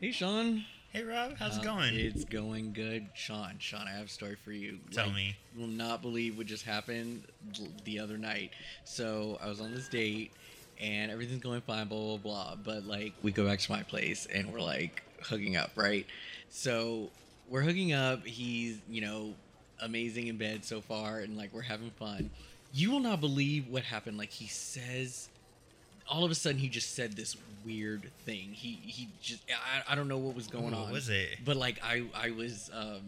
Hey, Sean. Hey Rob, how's it um, going? It's going good, Sean. Sean, I have a story for you. Tell me. You will not believe what just happened l- the other night. So I was on this date, and everything's going fine, blah blah blah. But like, we go back to my place, and we're like hooking up, right? So we're hooking up. He's you know amazing in bed so far, and like we're having fun. You will not believe what happened. Like he says all of a sudden he just said this weird thing. He he just I, I don't know what was going Ooh, on. What was it? But like I I was um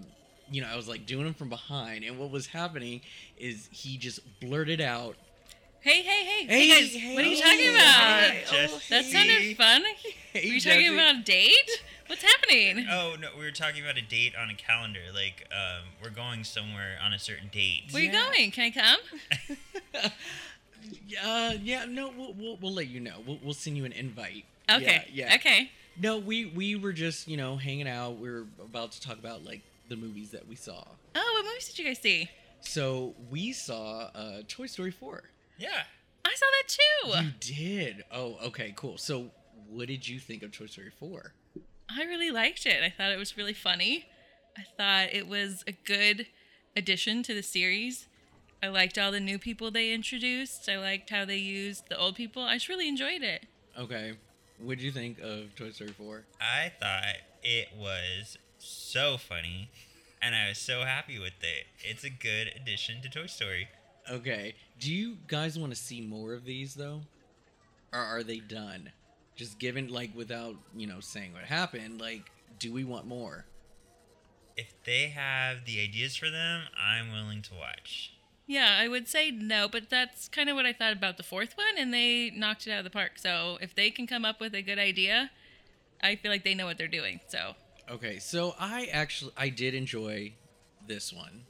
you know I was like doing him from behind, and what was happening is he just blurted out. Hey, hey, hey, Hey, hey, guys, hey, what are you hey, talking about? hi, oh, That sounded fun. Hey, Were you talking about a date? What's happening? Oh no, we were talking about a date on a calendar. Like, um, we're going somewhere on a certain date. Where you going? Can I come? Uh, yeah, no, we'll, we'll, we'll let you know. We'll, we'll send you an invite. Okay. Yeah, yeah. Okay. No, we we were just you know hanging out. We are about to talk about like the movies that we saw. Oh, what movies did you guys see? So we saw uh, Toy Story four. Yeah. I saw that too. You did. Oh, okay, cool. So what did you think of Toy Story four? I really liked it. I thought it was really funny. I thought it was a good addition to the series. I liked all the new people they introduced. I liked how they used the old people. I just really enjoyed it. Okay. What did you think of Toy Story 4? I thought it was so funny, and I was so happy with it. It's a good addition to Toy Story. Okay. Do you guys want to see more of these though? Or are they done? Just given like without, you know, saying what happened, like do we want more? If they have the ideas for them, I'm willing to watch. Yeah, I would say no, but that's kind of what I thought about the fourth one, and they knocked it out of the park. So if they can come up with a good idea, I feel like they know what they're doing. So Okay, so I actually I did enjoy this one.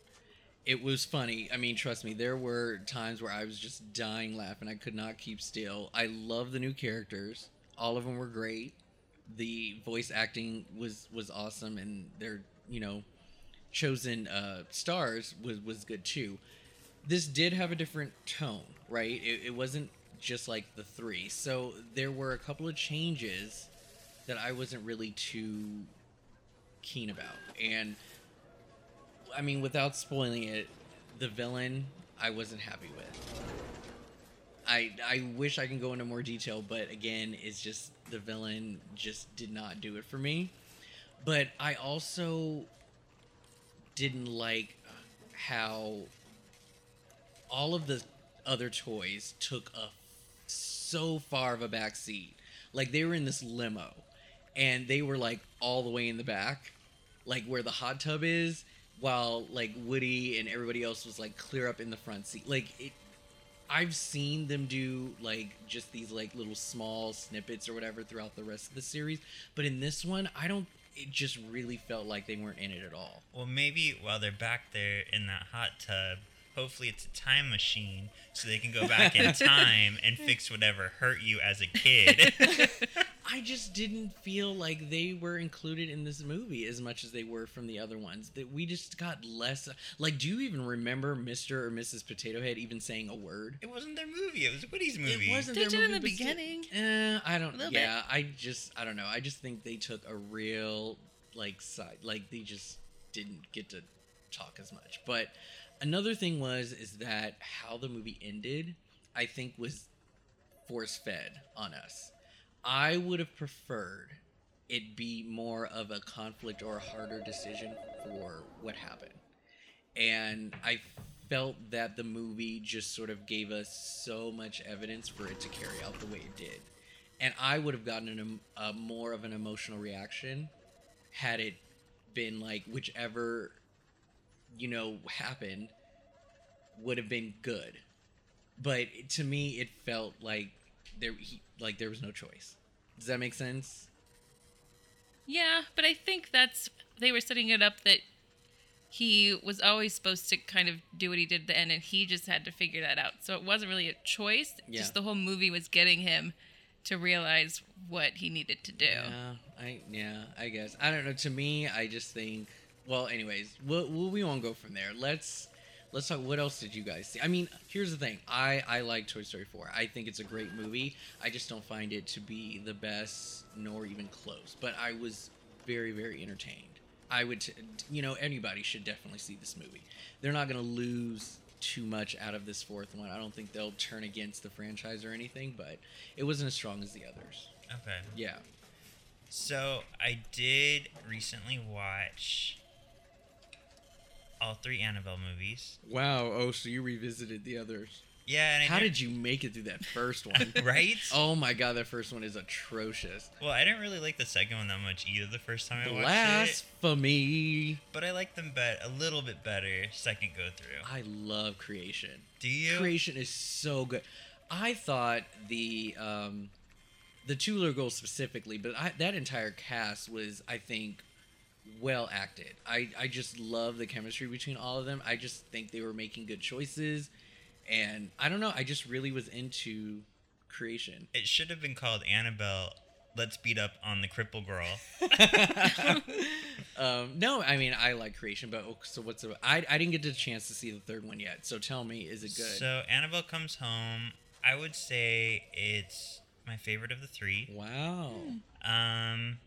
It was funny. I mean, trust me, there were times where I was just dying laughing. I could not keep still. I love the new characters. All of them were great. The voice acting was was awesome and their, you know, chosen uh stars was was good too. This did have a different tone, right? It, it wasn't just like the 3. So there were a couple of changes that I wasn't really too keen about. And I mean, without spoiling it, the villain I wasn't happy with. I I wish I can go into more detail, but again, it's just the villain just did not do it for me. But I also didn't like how all of the other toys took a so far of a back seat. Like they were in this limo and they were like all the way in the back, like where the hot tub is, while like Woody and everybody else was like clear up in the front seat. Like it I've seen them do like just these like little small snippets or whatever throughout the rest of the series, but in this one, I don't it just really felt like they weren't in it at all. Well, maybe while they're back there in that hot tub, hopefully it's a time machine so they can go back in time and fix whatever hurt you as a kid. I just didn't feel like they were included in this movie as much as they were from the other ones. That we just got less. Like, do you even remember Mr. or Mrs. Potato Head even saying a word? it wasn't their movie. It was Woody's movie. It wasn't They their did in the but still- beginning. Eh, I don't. A little bit. Yeah, I just I don't know. I just think they took a real like side. Like they just didn't get to talk as much. But another thing was is that how the movie ended, I think was force fed on us. I would have preferred it be more of a conflict or a harder decision for what happened. And I felt that the movie just sort of gave us so much evidence for it to carry out the way it did. And I would have gotten an, a more of an emotional reaction had it been like whichever, you know, happened would have been good. But to me, it felt like there, he, like there was no choice. Does that make sense? Yeah, but I think that's they were setting it up that he was always supposed to kind of do what he did at the end, and he just had to figure that out. So it wasn't really a choice. Yeah. Just the whole movie was getting him to realize what he needed to do. Yeah, I yeah, I guess I don't know. To me, I just think. Well, anyways, we'll, we'll, we won't go from there. Let's let's talk. What else did you guys see? I mean, here's the thing. I I like Toy Story 4. I think it's a great movie. I just don't find it to be the best, nor even close. But I was very very entertained. I would, t- you know, anybody should definitely see this movie. They're not going to lose too much out of this fourth one. I don't think they'll turn against the franchise or anything, but it wasn't as strong as the others. Okay. Yeah. So I did recently watch all three Annabelle movies. Wow. Oh, so you revisited the others. Yeah, and I How didn't- you make it through that first one? right? oh my god, that first one is atrocious. Well, I didn't really like the second one that much either the first time I watched it, Blasphemy. but I liked them bet a little bit better second go through. I love creation. Do you? Creation is so good. I thought the um, the two little girls specifically, but I, that entire cast was, I think, well acted. I I just love the chemistry between all of them. I just think they were making good choices, and I don't know. I just really was into creation. It should have been called Annabelle. Let's beat up on the cripple girl. um, no, I mean I like creation, but oh, so what's the? I I didn't get the chance to see the third one yet. So tell me, is it good? So Annabelle comes home. I would say it's my favorite of the three. wow. Um,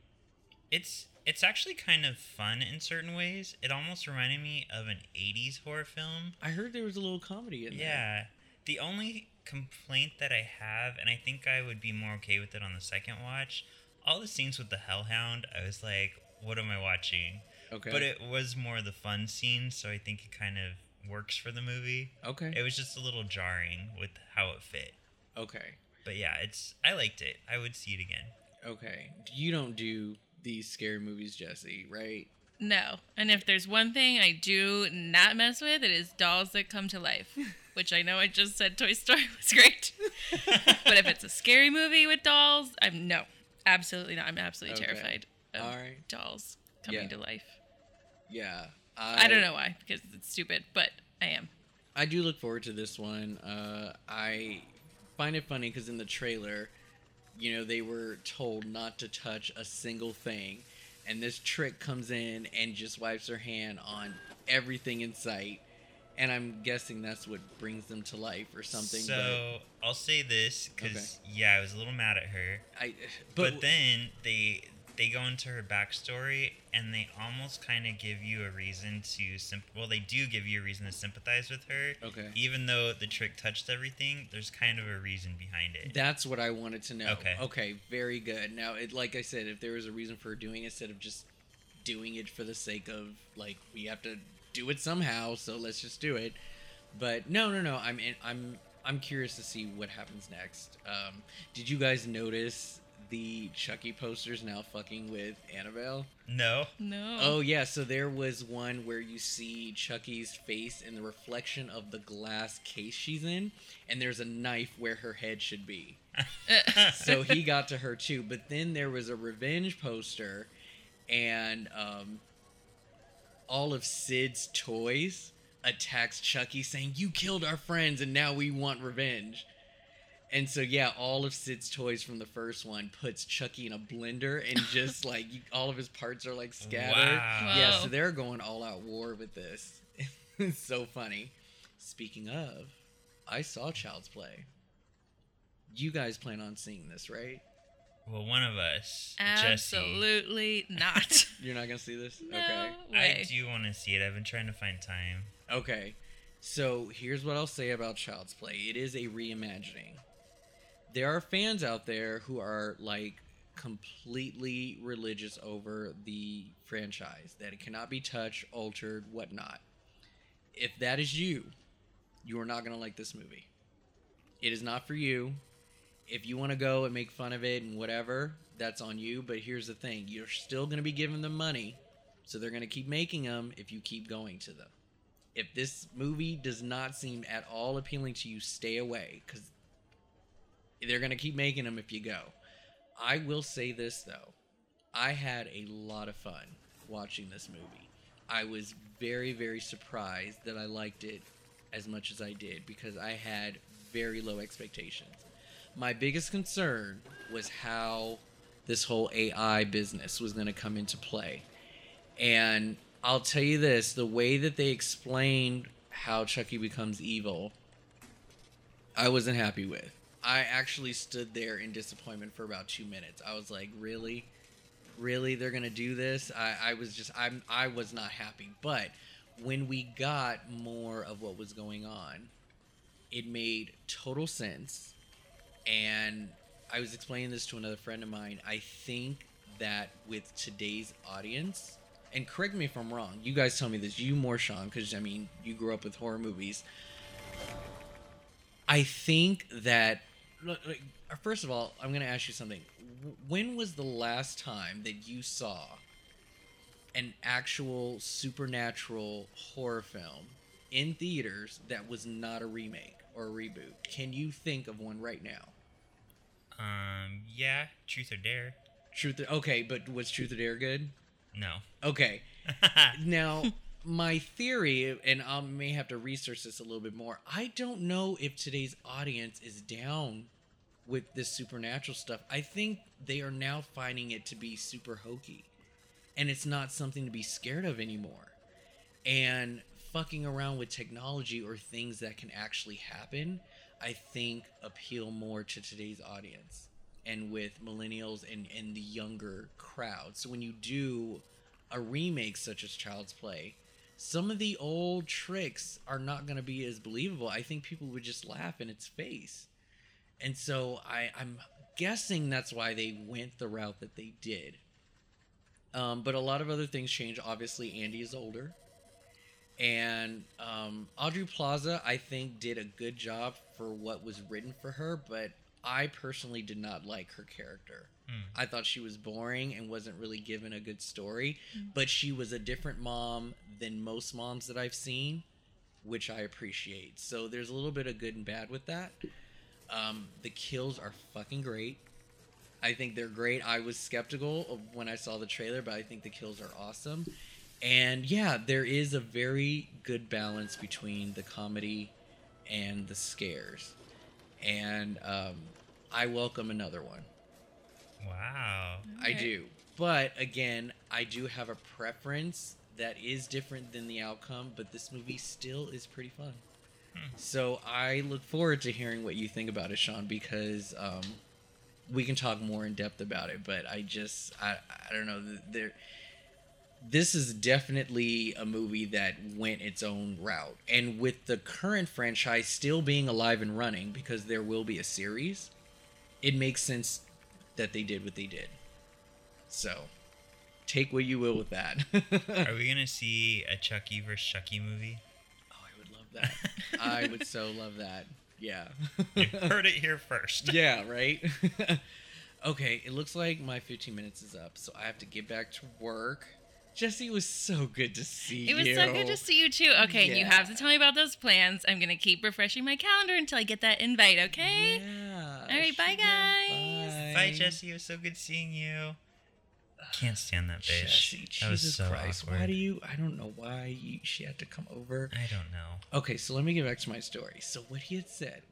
it's it's actually kind of fun in certain ways. It almost reminded me of an '80s horror film. I heard there was a little comedy in there. Yeah. The only complaint that I have, and I think I would be more okay with it on the second watch, all the scenes with the Hellhound, I was like, what am I watching? Okay. But it was more the fun scene, so I think it kind of works for the movie. okay. It was just a little jarring with how it fit. okay. But yeah, it's I liked it. I would see it again. Okay. You don't do these scary movies, Jesse, right? No. And if there's one thing I do not mess with, it is dolls that come to life. Which I know I just said Toy Story was great. but if it's a scary movie with dolls, I'm no. Absolutely not. I'm absolutely Okay. terrified of All right. dolls coming Yeah. to life. Yeah. I don't know why, because it's stupid, but I am. I do look forward to this one. Uh, I find it funny because in the trailer, you know, they were told not to touch a single thing, and this trick comes in and just wipes her hand on everything in sight. And I'm guessing that's what brings them to life or something. So I'll say this because yeah, I was a little mad at her. I, But, but, then they they go into her backstory and they almost kind of give you a reason to symp- well they do give you a reason to sympathize with her okay. even though the trick touched everything there's kind of a reason behind it That's what I wanted to know. Okay. Okay, very good. Now, it like I said, if there was a reason for doing it instead of just doing it for the sake of like we have to do it somehow, so let's just do it. But no, no, no. I'm in, I'm I'm curious to see what happens next. Um, did you guys notice the Chucky posters now fucking with Annabelle? no No. Oh yeah, so there was one where you see Chucky's face in the reflection of the glass case she's in, and there's a knife where her head should be. so he got to her too. But then there was a revenge poster, and um, all of Sid's toys attacks Chucky, saying, "You killed our friends, and now we want revenge." And so yeah, all of Sid's toys from the first one puts Chucky in a blender, and just like you, all of his parts are like scattered. Wow. Yeah, so they're going all out war with this. it's so funny. Speaking of, I saw Child's Play. You guys plan on seeing this, right? well one of us jesse Absolutely not. You're not gonna see this? no Okay. i do want to see it i've been trying to find time Okay. So here's what I'll say about Child's Play. It is a reimagining. There are fans out there who are like completely religious over the franchise, that it cannot be touched, altered, whatnot. If that is you, you are not going to like this movie. It is not for you. If you want to go and make fun of it and whatever, that's on you. But here's the thing you're still going to be giving them money. So they're going to keep making them if you keep going to them if this movie does not seem at all appealing to you, stay away because they're gonna keep making them if you go. I will say this though, I had a lot of fun watching this movie. I was very very surprised that I liked it as much as I did because I had very low expectations. My biggest concern was how this whole AI business was going to come into play. And I'll tell you this the way that they explained how Chucky becomes evil, I wasn't happy with. I actually stood there in disappointment for about two minutes. I was like, really, really, they're gonna do this? I, I was just, I'm, I was not happy. But when we got more of what was going on, it made total sense. And I was explaining this to another friend of mine. I think that with today's audience, and correct me if I'm wrong, you guys tell me this, you more, Sean, because I mean, you grew up with horror movies. I think that, like, first of all, I'm going to ask you something. When was the last time that you saw an actual supernatural horror film in theaters that was not a remake or a reboot? Can you think of one right now? Um, yeah, Truth or Dare. Truth, okay, but was Truth or Dare good? No. Okay, now my theory, and I may have to research this a little bit more. I don't know if today's audience is down with this supernatural stuff. I think they are now finding it to be super hokey, and it's not something to be scared of anymore. And fucking around with technology or things that can actually happen, I think appeal more to today's audience and with millennials and, and the younger crowd. So when you do a remake such as Child's Play, some of the old tricks are not going to be as believable. I think people would just laugh in its face. And so I, I'm guessing that's why they went the route that they did. Um, but a lot of other things change. Obviously, Andy is older. And um, Aubrey Plaza, I think, did a good job for what was written for her, but I personally did not like her character. Hmm. I thought she was boring and wasn't really given a good story, but she was a different mom than most moms that I've seen, which I appreciate. So there's a little bit of good and bad with that. Um, the kills are fucking great. I think they're great. I was skeptical of when I saw the trailer, but I think the kills are awesome. And yeah, there is a very good balance between the comedy and the scares. And um, I welcome another one. Wow. I do. But again, I do have a preference that is different than the outcome, but this movie still is pretty fun. So I look forward to hearing what you think about it, Sean, because um, we can talk more in depth about it. But I just, I, I don't know. There, this is definitely a movie that went its own route, and with the current franchise still being alive and running, because there will be a series, it makes sense that they did what they did. So, take what you will with that. Are we gonna see a Chucky vs. Chucky movie? I would that. I would so love that. Yeah. You heard it here first. yeah, right? okay, it looks like my 15 minutes is up, so I have to get back to work. Jesse, it was so good to see you. It was you. so good to see you too. Okay, you have to tell me about those plans. I'm gonna keep refreshing my calendar until I get that invite. Okay. Yeah. All right, bye, sure, guys. Bye, Jesse. It was so good seeing you. Can't stand that bitch. Jesse, that was Jesus so Christ. awkward. Why do you? I don't know why you, she had to come over. I don't know. Okay, so let me get back to my story. So what he had said